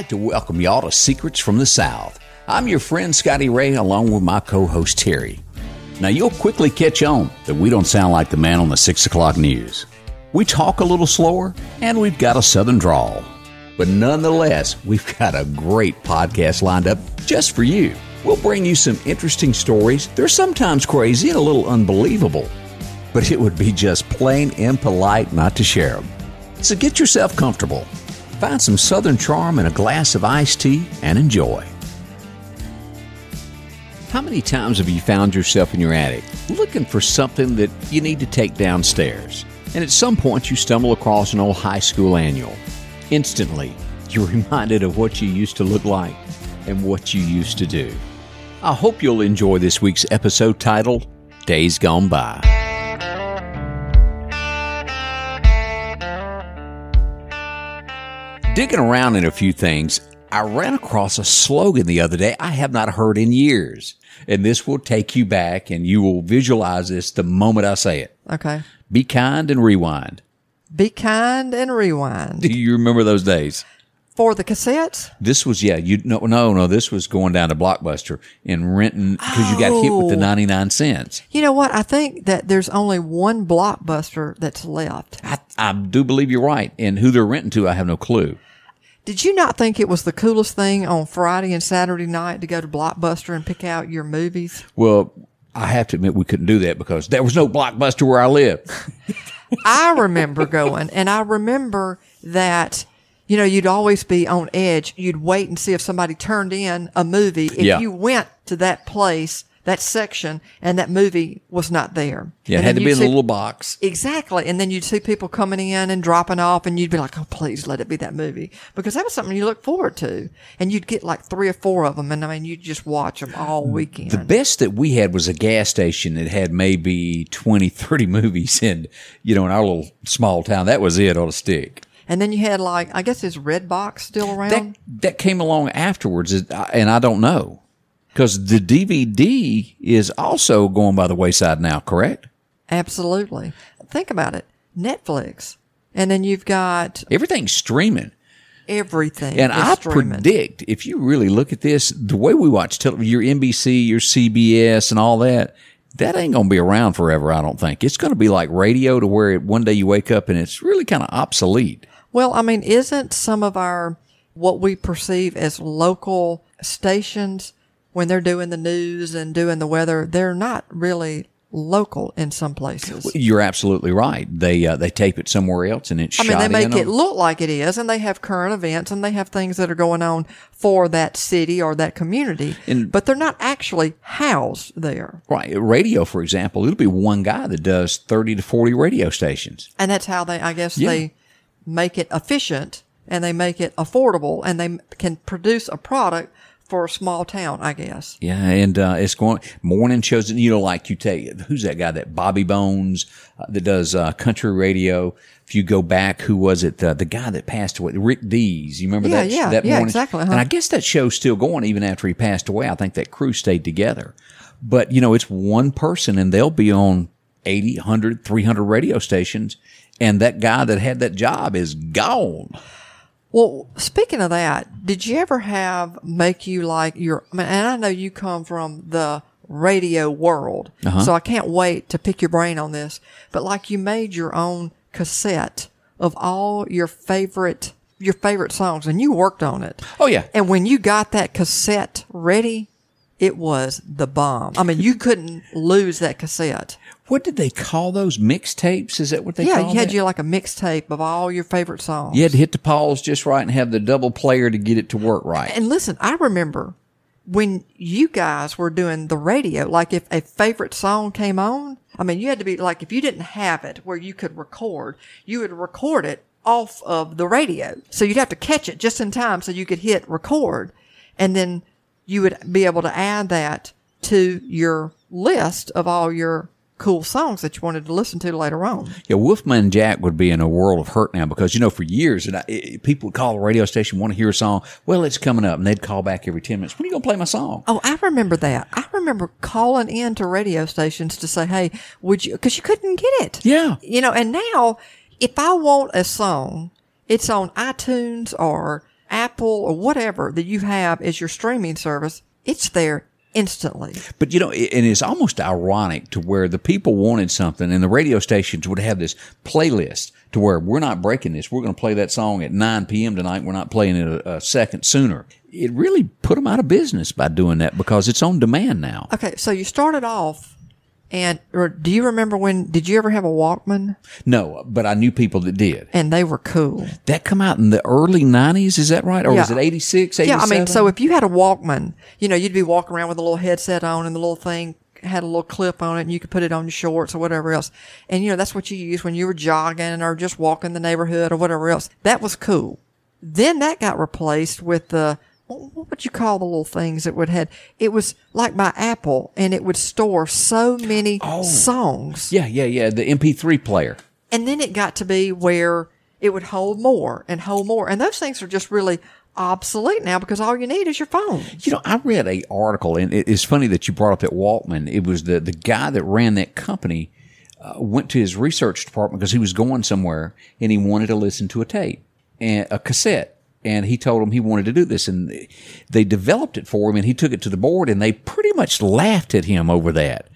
like to welcome y'all to Secrets from the South. I'm your friend Scotty Ray along with my co-host Terry. Now you'll quickly catch on that we don't sound like the man on the six o'clock news. We talk a little slower and we've got a southern drawl. But nonetheless, we've got a great podcast lined up just for you. We'll bring you some interesting stories. They're sometimes crazy and a little unbelievable, but it would be just plain impolite not to share them. So get yourself comfortable. Find some southern charm in a glass of iced tea and enjoy. How many times have you found yourself in your attic looking for something that you need to take downstairs? And at some point, you stumble across an old high school annual. Instantly, you're reminded of what you used to look like and what you used to do. I hope you'll enjoy this week's episode titled Days Gone By. Digging around in a few things, I ran across a slogan the other day I have not heard in years. And this will take you back and you will visualize this the moment I say it. Okay. Be kind and rewind. Be kind and rewind. Do you remember those days? For the cassettes? This was yeah, you no no no, this was going down to Blockbuster and renting because you got hit with the Oh. 99 cents. You know what? I think that there's only one blockbuster that's left. I, I do believe you're right. And who they're renting to, I have no clue. Did you not think it was the coolest thing on Friday and Saturday night to go to Blockbuster and pick out your movies? Well, I have to admit we couldn't do that because there was no Blockbuster where I live. I remember going, and I remember that, you know, you'd always be on edge. You'd wait and see if somebody turned in a movie. If Yeah. you went to that place, that section, and that movie was not there. Yeah, it had to be in a little box. Exactly. And then you'd see people coming in and dropping off, and you'd be like, oh, please let it be that movie. Because that was something you look forward to. And you'd get like three or four of them, and I mean, you'd just watch them all weekend. The best that we had was a gas station that had maybe 20, 30 movies in, you know, in our little small town. That was it on a stick. and then you had like, I guess, is Red Box still around? That, that came along afterwards, and I don't know. Because the DVD is also going by the wayside now, correct? Absolutely. Think about it. Netflix. And then you've got Everything's streaming. everything. And I streaming. predict, if you really look at this, the way we watch television, your NBC, your CBS, and all that, that ain't going to be around forever, I don't think. It's going to be like radio to where it, one day you wake up and it's really kind of obsolete. Well, I mean, isn't some of our what we perceive as local stations when they're doing the news and doing the weather, they're not really local in some places. You're absolutely right. They uh, they tape it somewhere else and it's I mean, they make it on- look like it is, and they have current events, and they have things that are going on for that city or that community, And- but they're not actually housed there. Right. Radio, for example, it'll be one guy that does 30 to 40 radio stations. And that's how they, I guess, Yeah. they make it efficient and they make it affordable, and they can produce a product for a small town, I guess. Yeah, and uh, it's going morning shows. You know, like you take who's that guy that Bobby Bones uh, that does uh, country radio. If you go back, who was it? Uh, the guy that passed away, Rick Dees. You remember Yeah, that? yeah, that yeah, morning? exactly, huh? And I guess that show's still going even after he passed away. I think that crew stayed together. But you know, it's one person, and they'll be on 80, 100, 300 radio stations, and that guy that had that job is gone. Well, speaking of that, did you ever have make you like your? I mean, and I know you come from the radio world, uh-huh. so I can't wait to pick your brain on this. But like you made your own cassette of all your favorite your favorite songs, and you worked on it. Oh yeah, And when you got that cassette ready, it was the bomb. I mean, you couldn't lose that cassette. What did they call those mixtapes? Is that what they called? yeah, you had that? you like a mixtape of all your favorite songs. You had to hit the pause just right and have the double player to get it to work right. And listen, I remember when you guys were doing the radio, like if a favorite song came on, I mean, you had to be like, if you didn't have it where you could record, you would record it off of the radio. So you'd have to catch it just in time so you could hit record. And then you would be able to add that to your list of all your cool songs that you wanted to listen to later on. Yeah, Wolfman Jack would be in a world of hurt now because you know for years and I, it, people would call the radio station want to hear a song. Well, it's coming up, and they'd call back every ten minutes. When are you gonna play my song? Oh, I remember that. I remember calling in to radio stations to say, "Hey, would you?" Because you couldn't get it. Yeah. You know, and now if I want a song, it's on iTunes or Apple or whatever that you have as your streaming service, it's there instantly. But you know, and it's almost ironic to where the people wanted something, and the radio stations would have this playlist to where we're not breaking this. We're going to play that song at 9 p.m. tonight. We're not playing it a, a second sooner. It really put them out of business by doing that because it's on demand now. Okay, so you started off, and or do you remember when? Did you ever have a Walkman? No, but I knew people that did. And they were cool. That come out in the early 90s, is that right? Or was it 86, 87? Yeah, I mean, so if you had a Walkman, you know, you'd be walking around with a little headset on, and the little thing had a little clip on it, and you could put it on your shorts or whatever else. And you know, that's what you used when you were jogging or just walking the neighborhood or whatever else. That was cool. Then that got replaced with the what would you call the little things that would had? It was like my Apple, and it would store so many songs. yeah, yeah, yeah, the MP3 player. And then it got to be where it would hold more and hold more. And those things are just really obsolete now because all you need is your phone. You know, I read a article, and it's funny that you brought up that Walkman. It was the the guy that ran that company uh, went to his research department because he was going somewhere and he wanted to listen to a tape and a cassette. And he told them he wanted to do this, and they developed it for him. And he took it to the board, and they pretty much laughed at him over that.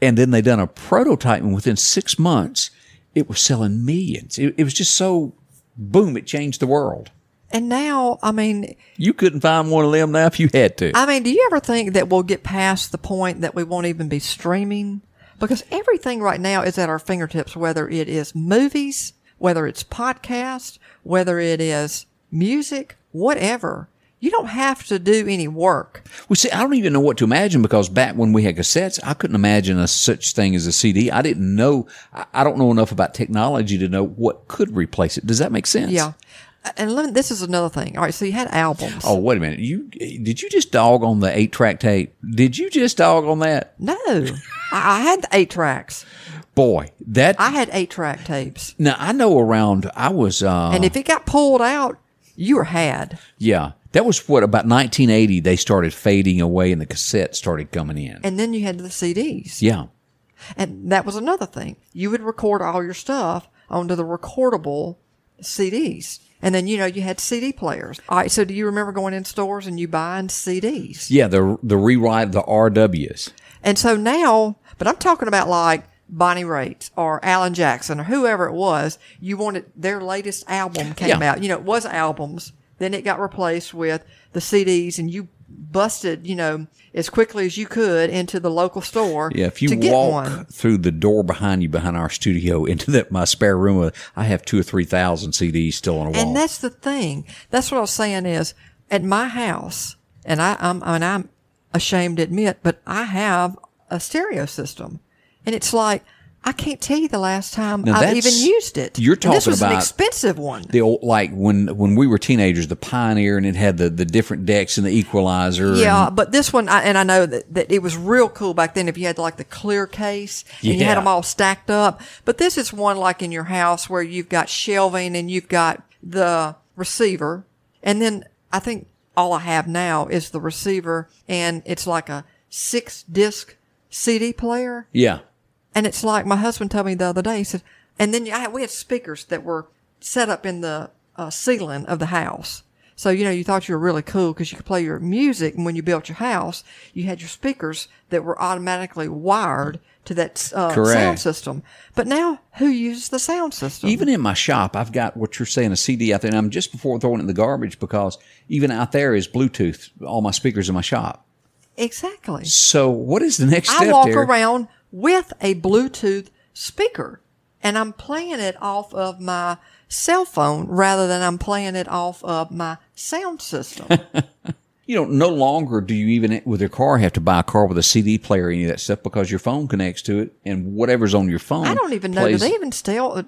And then they done a prototype, and within six months, it was selling millions. It, it was just so boom! It changed the world. And now, I mean, You couldn't find one of them now if you had to. I mean, do you ever think that we'll get past the point that we won't even be streaming? Because everything right now is at our fingertips, whether it is movies, whether it's podcast, whether it is music, whatever. You don't have to do any work. Well, see, I don't even know what to imagine because back when we had cassettes, I couldn't imagine a such thing as a CD. I didn't know. I, don't know enough about technology to know what could replace it. Does that make sense? Yeah. And let me, this is another thing. All right. So you had albums. Oh, wait a minute. You did you just dog on the eight track tape? Did you just dog on that? No, I, I had the eight tracks. Boy, that I had eight track tapes. now I know around. I was uh, And if it got pulled out, you were had. yeah. That was what about 1980. They started fading away, and the cassettes started coming in. And then you had the CDs. yeah. And that was another thing. You would record all your stuff onto the recordable CDs. And then, you know, you had CD players. All right. So do you remember going in stores and you buying CDs? Yeah, the the rewrite the RWs. And so now, but I'm talking about like Bonnie Raitt or Alan Jackson or whoever it was. You wanted their latest album came Yeah. out. You know, it was albums. Then it got replaced with the CDs and you busted, you know, as quickly as you could into the local store Yeah, if you to walk one. through the door behind you, behind our studio, into that my spare room, uh, I have two or three thousand CDs still on a wall. And that's the thing. That's what I was saying is at my house, and I, I'm, I mean, I'm ashamed to admit, but I have a stereo system, and it's like I can't tell you the last time Now I've even used it. you're And this talking was an about- expensive one. the old like when when we were teenagers, the Pioneer, and it had the the different decks and the equalizer. Yeah, and- but this one, I, and I know that, that it was real cool back then if you had like the clear case and you had them all stacked up. But this is one like in your house where you've got shelving and you've got the receiver. And then I think all I have now is the receiver and it's like a six disc CD player. yeah, And it's like my husband told me the other day. He said, and then I we had speakers that were set up in the uh, ceiling of the house. So you know, you thought you were really cool because you could play your music. And when you built your house, you had your speakers that were automatically wired to that uh, sound system. But now, who uses the sound system? even in my shop, I've got what you're saying a CD out there, and I'm just before throwing it in the garbage because even out there is Bluetooth. All my speakers in my shop. exactly. So what is the next step? I walk Terry? around with a Bluetooth speaker and I'm playing it off of my cell phone rather than I'm playing it off of my sound system. You know, no longer do you even with your car have to buy a car with a CD player or any of that stuff because your phone connects to it and whatever's on your phone. I don't even know. Do they even still?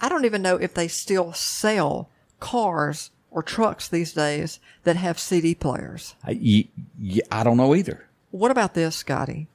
I don't even know if they still sell cars or trucks these days that have CD players. I, I don't know either. What about this, Scotty?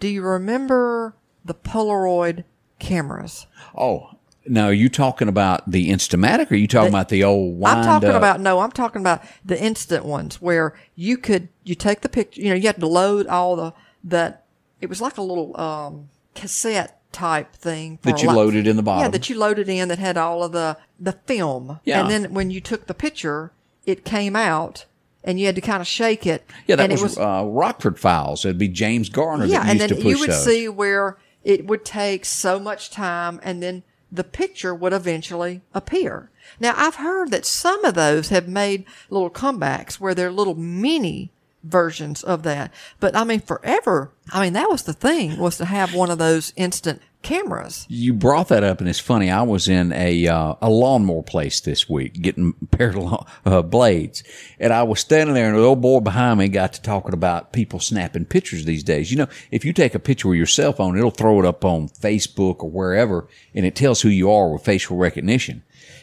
Do you remember the Polaroid cameras? Oh, now are you talking about the Instamatic or are you talking about the old wind I'm talking up? about no. I'm talking about the instant ones where you could you take the picture. You know, you had to load all the that. It was like a little um, cassette type thing for That you lot- loaded in the bottom. Yeah, that you loaded in that had all of the the film. Yeah. And then when you took the picture, it came out and you had to kind of shake it. Yeah, that and was, it was uh, Rockford Files. It'd be James Garner yeah, that and used then to push you would those. see where it would take so much time and then the picture would eventually appear. Now I've heard that some of those have made little comebacks where they're little mini versions of that. But I mean forever, I mean that was the thing was to have one of those instant cameras. You brought that up, and it's funny. I was in a uh, a lawnmower place this week getting paired uh, blades, and I was standing there, and the old boy behind me got to talking about people snapping pictures these days. You know, if you take a picture with your cell phone, it'll throw it up on Facebook or wherever, and it tells who you are with facial recognition.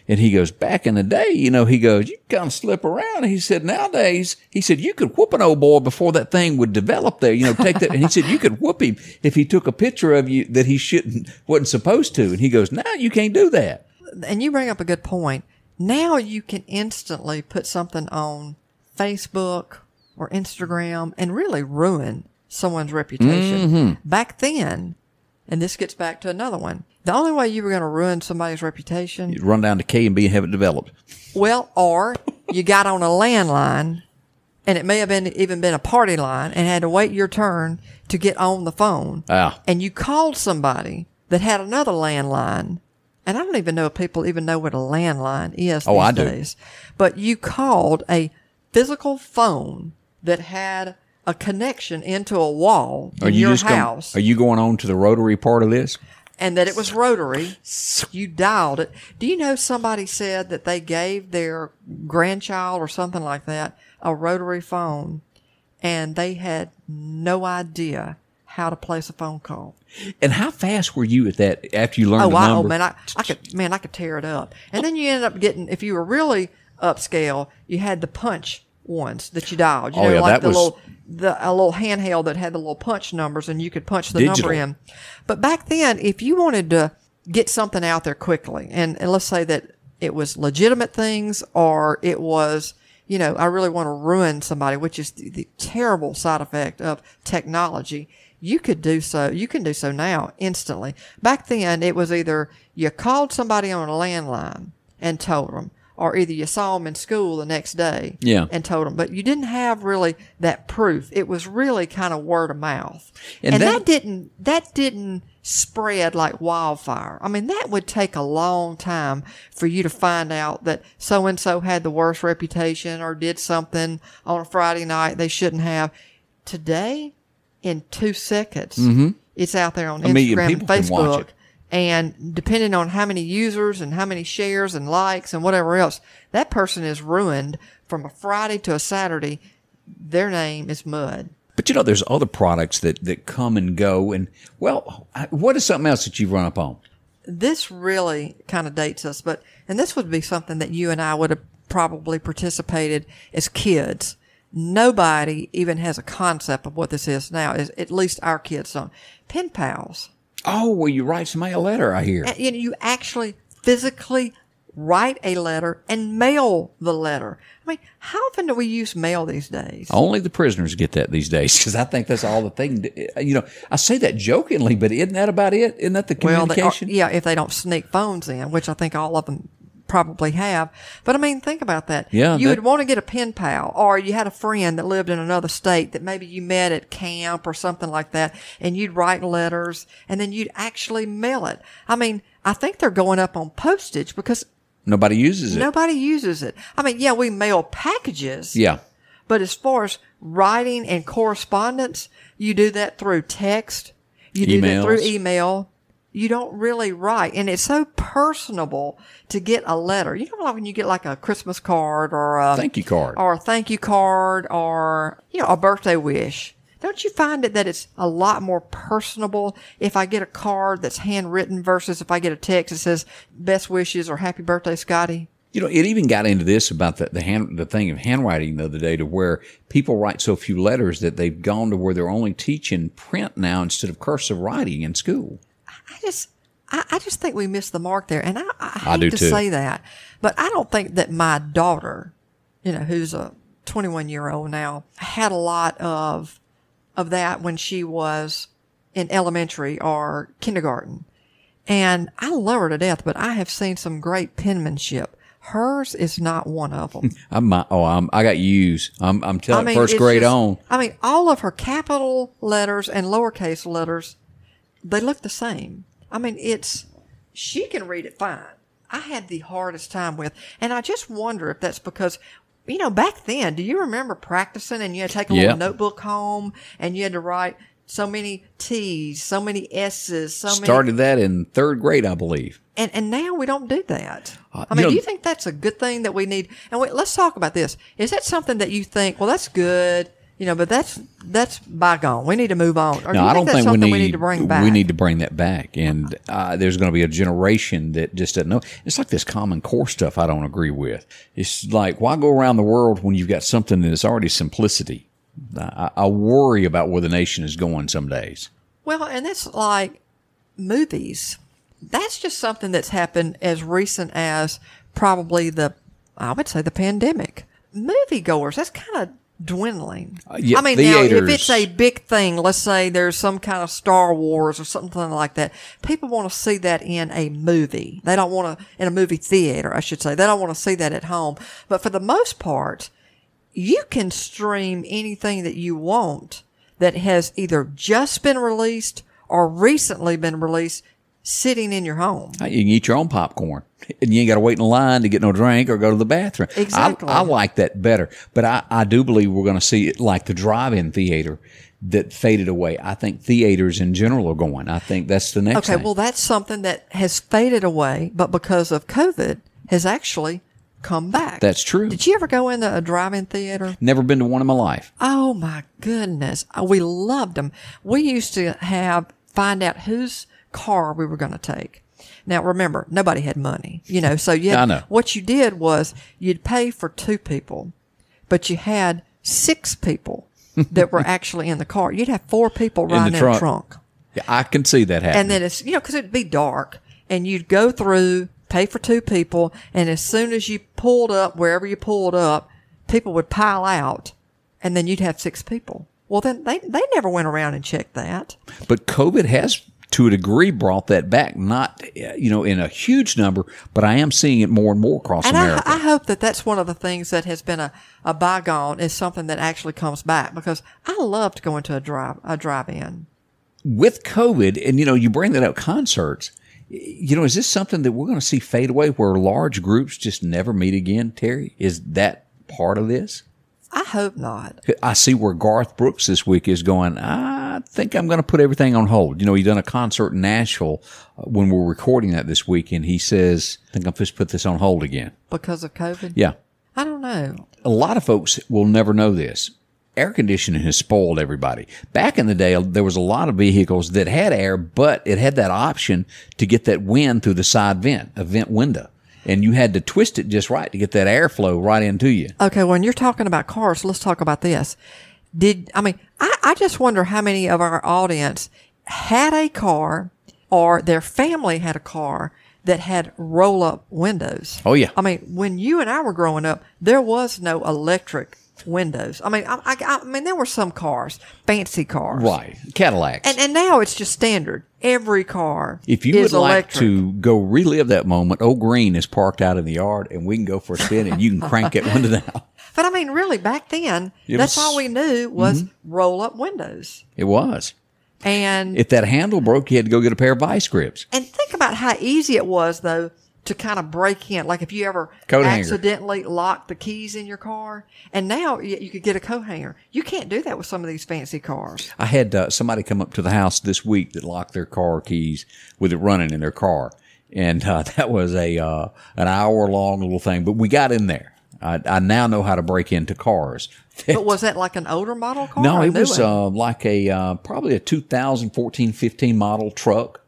And he goes, back in the day, you know, he goes, you kind of slip around. He said, nowadays, he said, you could whoop an old boy before that thing would develop there, you know, take that. and he said, you could whoop him if he took a picture of you that he shouldn't, wasn't supposed to. And he goes, now you can't do that. And you bring up a good point. Now you can instantly put something on Facebook or Instagram and really ruin someone's reputation. Mm-hmm. Back then, and this gets back to another one. The only way you were going to ruin somebody's reputation, You'd run down to K and B and have it developed. well, or you got on a landline and it may have been even been a party line and had to wait your turn to get on the phone. Ah. And you called somebody that had another landline. And I don't even know if people even know what a landline is Oh, these I do. days. But you called a physical phone that had a connection into a wall in your just gon- house are you going on to the rotary part of this? And that it was rotary. You dialed it. Do you know somebody said that they gave their grandchild or something like that a rotary phone and they had no idea how to place a phone call? And how fast were you at that after you learned Oh, the wow, oh, number? man, I, I could, man, I could tear it up. And then you ended up getting, if you were really upscale, you had the punch ones that you dialed. You Oh, know, yeah, like the was- little, the, a little handheld that had the little punch numbers and you could punch the Digital. number in. But back then, if you wanted to get something out there quickly, and, and let's say that it was legitimate things or it was, you know, I really want to ruin somebody, which is the, the terrible side effect of technology. You could do so. You can do so now instantly. Back then, it was either you called somebody on a landline and told them, or either you saw them in school the next day Yeah. and told them. But you didn't have really that proof. It was really kind of word of mouth, And and, that- that, didn't that didn't spread like wildfire. I mean, that would take a long time for you to find out that so and so had the worst reputation or did something on a Friday night they shouldn't have. Today, in two seconds, it's out there on Mm-hmm. A Instagram and people can watch Facebook. And depending on how many users and how many shares and likes and whatever else, that person is ruined from a Friday to a Saturday. Their name is mud. But you know, there's other products that, that come and go. And well, what is something else that you've run up on? This really kind of dates us, but, and this would be something that you and I would have probably participated as kids. Nobody even has a concept of what this is now, is at least our kids don't. Pen pals. Oh, well, you write somebody a letter, I hear. And, you know, you actually physically write a letter and mail the letter. I mean, how often do we use mail these days? Only the prisoners get that these days because I think that's all the thing. Uh, you know, I say that jokingly, but isn't that about it? Isn't that the Well, they are, communication? yeah, if they don't sneak phones in, which I think all of them probably have. But I mean, think about that. Yeah, You that- would want to get a pen pal, or you had a friend that lived in another state that maybe you met at camp or something like that, and you'd write letters and then you'd actually mail it. I mean, I think they're going up on postage because Nobody uses it. nobody uses it. I mean, yeah, we mail packages. Yeah. But as far as writing and correspondence, you do that through text. You do that through email. You don't really write. And it's so personable to get a letter. You know, like when you get like a Christmas card or a Thank you card. or a thank you card or, you know, a birthday wish. Don't you find it that it's a lot more personable if I get a card that's handwritten versus if I get a text that says best wishes or happy birthday, Scotty? You know, it even got into this about the the hand the thing of handwriting the other day to where people write so few letters that they've gone to where they're only teaching print now instead of cursive writing in school. I just, I, I just think we missed the mark there, and I, I I hate do to too. say that, but I don't think that my daughter, you know, who's a 21 year old now, had a lot of of that when she was in elementary or kindergarten, and I love her to death. But I have seen some great penmanship. Hers is not one of them. I'm my, oh, I'm, I got U's. I'm, I'm telling first grade just- on. I mean, all of her capital letters and lowercase letters, they look the same. I mean, it's she can read it fine. I had the hardest time with, and I just wonder if that's because. You know, back then, do you remember practicing and you had to take a Yeah. little notebook home and you had to write so many T's, so many S's, so many Started that in third grade, I believe. and and now we don't do that. Uh, I you mean, know- do you think that's a good thing that we need? And wait, let's talk about this. Is that something that you think? Well, that's good, you know, but that's that's bygone. We need to move on. Or do No, you I don't that's think we need, we need to bring back? We need to bring that back, and uh, there's going to be a generation that just doesn't know. It's like this Common Core stuff. I don't agree with. It's like why go around the world when you've got something that is already simplicity. I, I worry about where the nation is going some days. Well, and that's like movies. That's just something that's happened as recent as probably the, I would say, the pandemic. Moviegoers, that's kind of dwindling. Uh, yeah, I mean, now if it's a big thing, let's say there's some kind of Star Wars or something like that, people want to see that in a movie. They don't want to, in a movie theater, I should say. They don't want to see that at home. But for the most part, you can stream anything that you want that has either just been released or recently been released sitting in your home. You can eat your own popcorn, and you ain't got to wait in line to get no drink or go to the bathroom. I- Exactly. I, like that better, but I, I do believe we're going to see it like the drive-in theater that faded away. I think theaters in general are going. I think that's the next Okay, thing. well, that's something that has faded away, but because of COVID, has actually come back. That's true. Did you ever go into a drive-in theater? Never been to one in my life. Oh my goodness. Uh, We loved them. We used to have, find out whose car we were going to take. Now remember, nobody had money, you know, so you had, I know. what you did was you'd pay for two people, but you had six people that were actually in the car. You'd have four people the riding in, a trunk. trunk. Yeah, I can see that happening. And then it's, you know, cause it'd be dark and you'd go through, pay for two people. And as soon as you pulled up, wherever you pulled up, people would pile out and then you'd have six people. Well, then they, they never went around and checked that. but COVID has, to a degree, brought that back. Not, you know, in a huge number, but I am seeing it more and more across And I, America. I hope that that's one of the things that has been a, a bygone is something that actually comes back because I loved going to a drive, a drive in. With COVID, and you know, you bring that up, concerts. You know, is this something that we're going to see fade away, where large groups just never meet again? Terry, is that part of this? I hope not. I see where Garth Brooks this week is going. I think I'm going to put everything on hold. You know, he done a concert in Nashville uh, when we're recording that this week, and he says, "I think I'm just put this on hold again." Because of COVID? Yeah, I don't know. a lot of folks will never know this. Air conditioning has spoiled everybody. Back in the day, there was a lot of vehicles that had air, but it had that option to get that wind through the side vent, a vent window. And you had to twist it just right to get that airflow right into you. Okay, when you're talking about cars, let's talk about this. Did I mean I, I just wonder how many of our audience had a car or their family had a car that had roll up windows. Oh, yeah. I mean, when you and I were growing up, there was no electric windows. I mean, I, I, I mean, there were some cars, fancy cars, Right. Cadillacs. And and now it's just standard. Every car If you would like electric. to go relive that moment, Old Green is parked out in the yard and we can go for a spin and you can crank that window down. But I mean, really, back then, It that's was- Mm-hmm. all we knew was roll up windows. It was. And If that handle broke, you had to go get a pair of vice grips. And think about how easy it was, though, to kind of break in. Like if you ever Coat hanger. accidentally locked the keys in your car, and now you, you could get a coat hanger. You can't do that with some of these fancy cars. I had uh, somebody come up to the house this week that locked their car keys with it running in their car, and uh, that was a uh, an hour long little thing. But we got in there. I, I now know how to break into cars. But was that like an older model car? no, it was uh, like a uh, probably a 2014 15 model truck,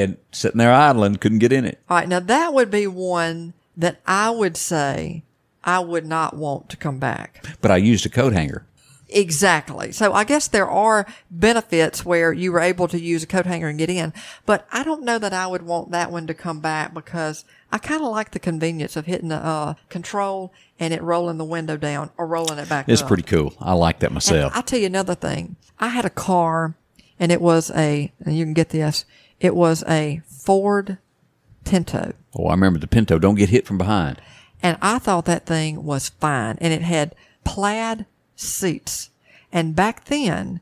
and sitting there idling, couldn't get in it. All right, now that would be one that I would say I would not want to come back. But I used a coat hanger. Exactly. So I guess there are benefits where you were able to use a coat hanger and get in, but I don't know that I would want that one to come back because I kind of like the convenience of hitting the uh, control and it rolling the window down or rolling it back It's up. pretty cool. I like that myself. I'll tell you another thing. I had a car and it was a, and you can get this, it was a Ford Pinto. Oh, I remember the Pinto. Don't get hit from behind. And I thought that thing was fine. And it had plaid seats. And back then,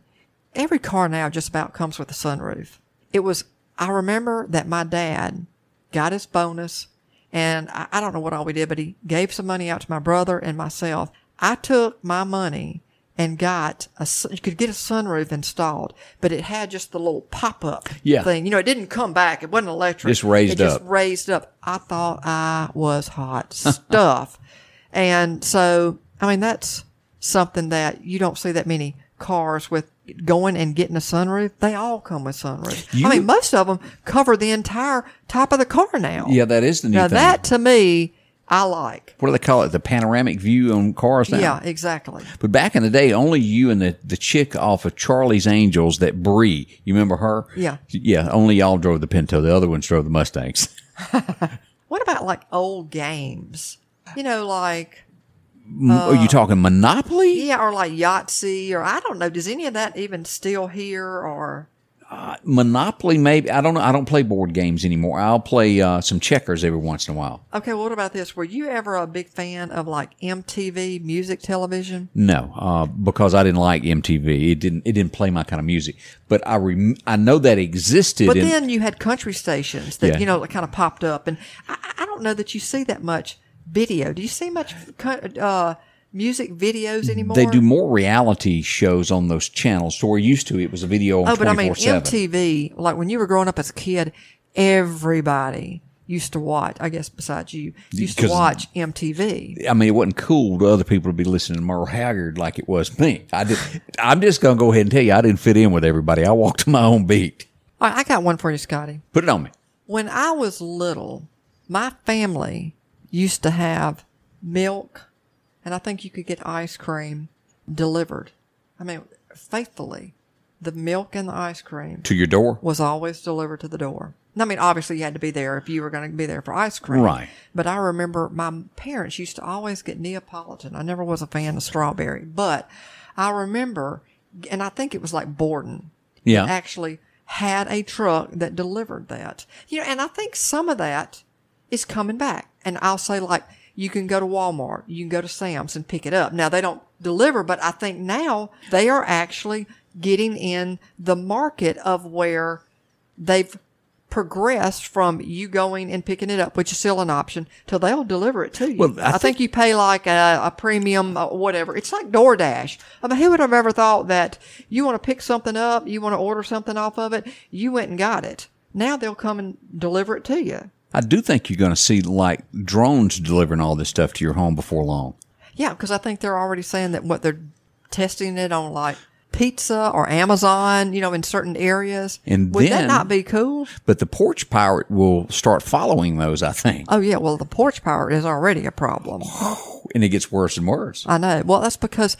every car now just about comes with a sunroof. It was, I remember that my dad got his bonus and I, I don't know what all we did, but he gave some money out to my brother and myself. I took my money and got a, you could get a sunroof installed, but it had just the little pop up Yeah. thing. You know, it didn't come back. It wasn't electric. Just raised it just up. raised up. I thought I was hot stuff. and so, I mean, that's something that you don't see that many cars with going and getting a sunroof. They all come with sunroof. You- I mean, most of them cover the entire top of the car now. Yeah, that is the new Now thing. that to me, I like. what do they call it? The panoramic view on cars now. Yeah, exactly. But back in the day, only you and the, the chick off of Charlie's Angels, that Bree, you remember her? Yeah. Yeah, only y'all drove the Pinto. The other ones drove the Mustangs. What about like old games? You know, like Are you uh, talking Monopoly? yeah, or like Yahtzee, or I don't know. Does any of that even still here? Or Monopoly, maybe. I don't know. I don't play board games anymore. I'll play uh, some checkers every once in a while. okay, well, what about this? Were you ever a big fan of like MTV music television? No, uh, because I didn't like MTV. It didn't. It didn't play my kind of music. But I rem- I know that existed. But in, then you had country stations that Yeah. you know that kind of popped up, and I, I don't know that you see that much video. Do you see much uh, music videos anymore? they do more reality shows on those channels. So we're used to it was a video on Oh, but I mean MTV. Like when you were growing up as a kid, everybody used to watch. I guess besides you, used to watch MTV. I mean, it wasn't cool to other people to be listening to Merle Haggard like it was me. I did. I'm just gonna go ahead and tell you, I didn't fit in with everybody. I walked to my own beat. All right, I got one for you, Scotty. Put it on me. When I was little, my family used to have milk, and I think you could get ice cream delivered. I mean, faithfully, the milk and the ice cream To your door. was always delivered to the door. I mean, obviously, you had to be there if you were going to be there for ice cream. Right. But I remember my parents used to always get Neapolitan. I never was a fan of strawberry, but I remember, and I think it was like Borden. Yeah. Actually had a truck that delivered that. You know, and I think some of that is coming back. And I'll say like, you can go to Walmart, you can go to Sam's and pick it up. Now they don't deliver, but I think now they are actually getting in the market of where they've progressed from you going and picking it up, which is still an option, till they'll deliver it to you. Well, I I, think you pay like a, a premium, uh, whatever. It's like DoorDash. I mean, who would have ever thought that you want to pick something up, you want to order something off of it, you went and got it. Now they'll come and deliver it to you. I do think you're going to see like drones delivering all this stuff to your home before long. Yeah, because I think they're already saying that what they're testing it on like pizza or Amazon, you know, in certain areas. And would then- that not be cool? But the porch pirate will start following those, I think, Oh yeah, well the porch pirate is already a problem. and it gets worse and worse. I know. Well, that's because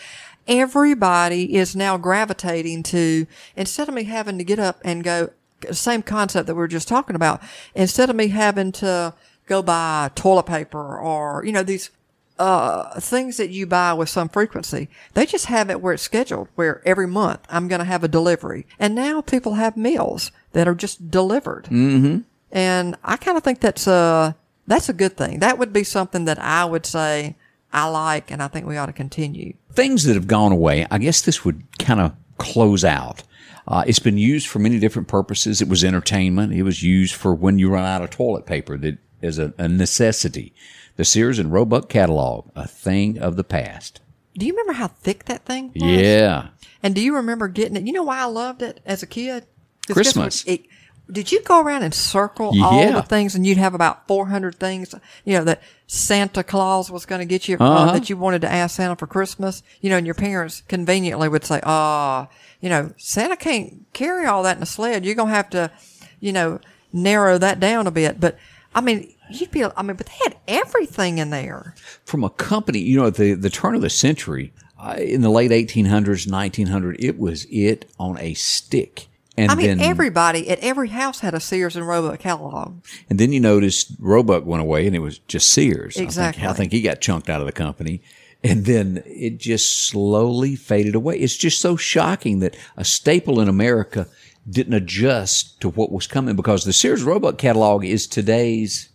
everybody is now gravitating to instead of me having to get up and go same concept that we were just talking about. Instead of me having to go buy toilet paper or you know these uh, things that you buy with some frequency, they just have it where it's scheduled, where every month I'm going to have a delivery. And now people have meals that are just delivered. Mm-hmm. And I kind of think that's a, that's a good thing. That would be something that I would say I like and I think we ought to continue. Things that have gone away, I guess this would kind of close out. Uh, it's been used for many different purposes. It was entertainment. It was used for when you run out of toilet paper that is a, a necessity. The Sears and Roebuck catalog, a thing of the past. Do you remember how thick that thing was? Yeah. And do you remember getting it? You know why I loved it as a kid? Christmas. It- did you go around and circle all the things and you'd have about 400 things, you know, that Santa Claus was going to get you, uh, Uh-huh. that you wanted to ask Santa for Christmas? You know, and your parents conveniently would say, ah, you know, Santa can't carry all that in a sled. You're going to have to, you know, narrow that down a bit. But I mean, you'd be, I mean, but they had everything in there. From a company, you know, the, the turn of the century, uh, in the late 1800s, 1900, it was it on a stick. And I mean, then, everybody at every house had a Sears and Roebuck catalog. And then you noticed Roebuck went away and it was just Sears. I think- Exactly. I think, he got chunked out of the company. And then it just slowly faded away. It's just so shocking that a staple in America didn't adjust to what was coming because the Sears Roebuck catalog is today's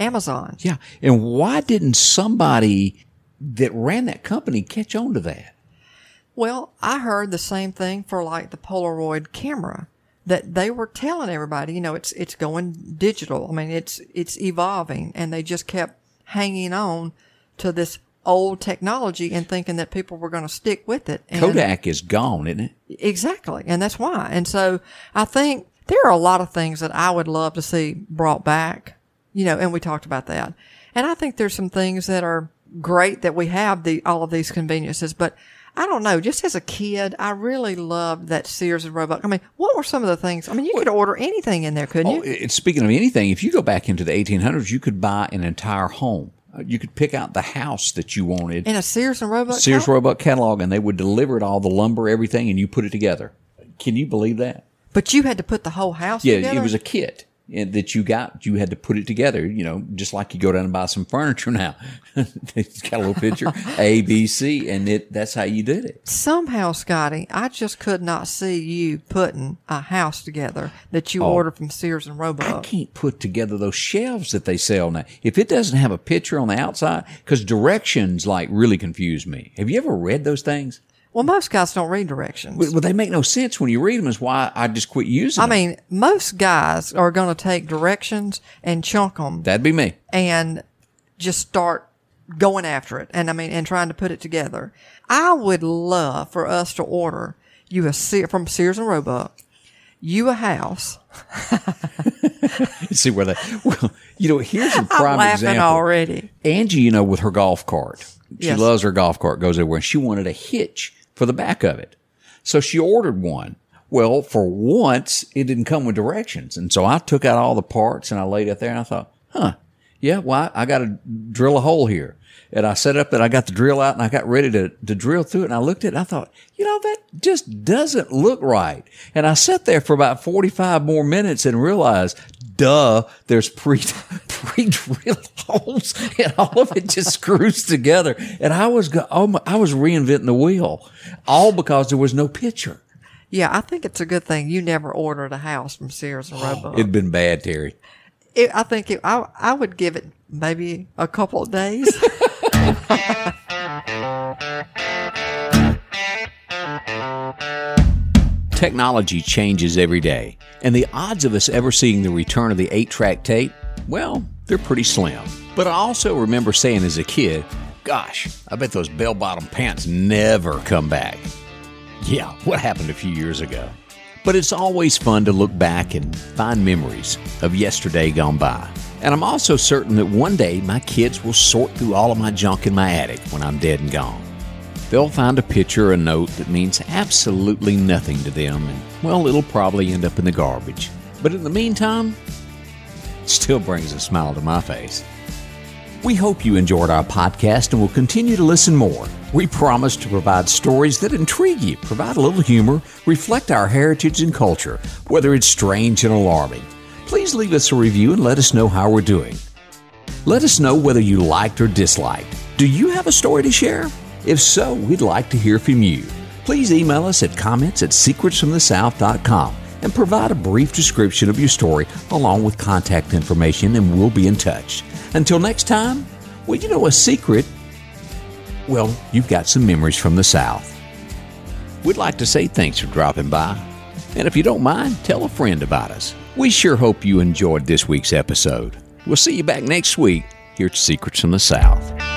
Amazon. yeah. And why didn't somebody that ran that company catch on to that? Well, I heard the same thing for like the Polaroid camera that they were telling everybody, you know, it's it's going digital. I mean, it's it's evolving and they just kept hanging on to this old technology and thinking that people were going to stick with it. And Kodak is gone, isn't it? Exactly. And that's why. And so I think there are a lot of things that I would love to see brought back, you know, and we talked about that. And I think there's some things that are great that we have the, all of these conveniences, but I don't know. Just as a kid, I really loved that Sears and Roebuck. I mean, what were some of the things? I mean, you could order anything in there, couldn't Oh, you? it- speaking of anything, if you go back into the 1800s, you could buy an entire home. Uh, You could pick out the house that you wanted. In a Sears and Roebuck. Sears catalog? Roebuck catalog, and they would deliver it all the lumber, everything, and you put it together. Can you believe that? But you had to put the whole house together. Yeah, together. it was a kit Eh, that you got. You had to put it together. You know, just like you go down and buy some furniture now. it's got a little picture A, B, C, and it. That's how you did it. Somehow, Scotty, I just could not see you putting a house together that you Oh. ordered from Sears and Roebuck. I can't put together those shelves that they sell now. If it doesn't have a picture on the outside, because directions like really confuse me. Have you ever read those things? Well, most guys don't read directions. Well, they make no sense when you read them. Is why I just quit using them. I them. mean, most guys are going to take directions and chunk them That'd be me. and just start going after it. And I mean, and trying to put it together. I would love for us to order you a Se- from Sears and Roebuck, you a house. See where that. Well, you know, here's a I'm prime laughing example. already. Angie, you know, with her golf cart, she Yes. loves her golf cart, goes everywhere. and She wanted a hitch for the back of it. So she ordered one. Well, for once, it didn't come with directions. And so I took out all the parts and I laid it there and I thought, huh, yeah, well, I, I got to drill a hole here. And I set up that I got the drill out and I got ready to, to drill through it. And I looked at it and I thought, you know, that just doesn't look right. And I sat there for about 45 more minutes and realized, duh, there's pre, pre-drilled holes and all of it just screws together. And I was, go, oh my, I was reinventing the wheel all because there was no picture. Yeah, I think it's a good thing you never ordered a house from Sears and oh, Roebuck. It'd been bad, Terry. It, I think it, I, I would give it maybe a couple of days. Technology changes every day, and the odds of us ever seeing the return of the 8 track tape, well, they're pretty slim. But I also remember saying as a kid, gosh, I bet those bell bottom pants never come back. Yeah, what happened a few years ago? But it's always fun to look back and find memories of yesterday gone by. And I'm also certain that one day my kids will sort through all of my junk in my attic when I'm dead and gone. They'll find a picture or a note that means absolutely nothing to them, and well, it'll probably end up in the garbage. But in the meantime, it still brings a smile to my face. We hope you enjoyed our podcast and will continue to listen more. We promise to provide stories that intrigue you, provide a little humor, reflect our heritage and culture, whether it's strange and alarming. Please leave us a review and let us know how we're doing. Let us know whether you liked or disliked. Do you have a story to share? If so, we'd like to hear from you. Please email us at comments at secretsfromthesouth.com and provide a brief description of your story along with contact information, and we'll be in touch. Until next time, well, you know a secret. Well, you've got some memories from the South. We'd like to say thanks for dropping by. And if you don't mind, tell a friend about us. We sure hope you enjoyed this week's episode. We'll see you back next week here at Secrets from the South.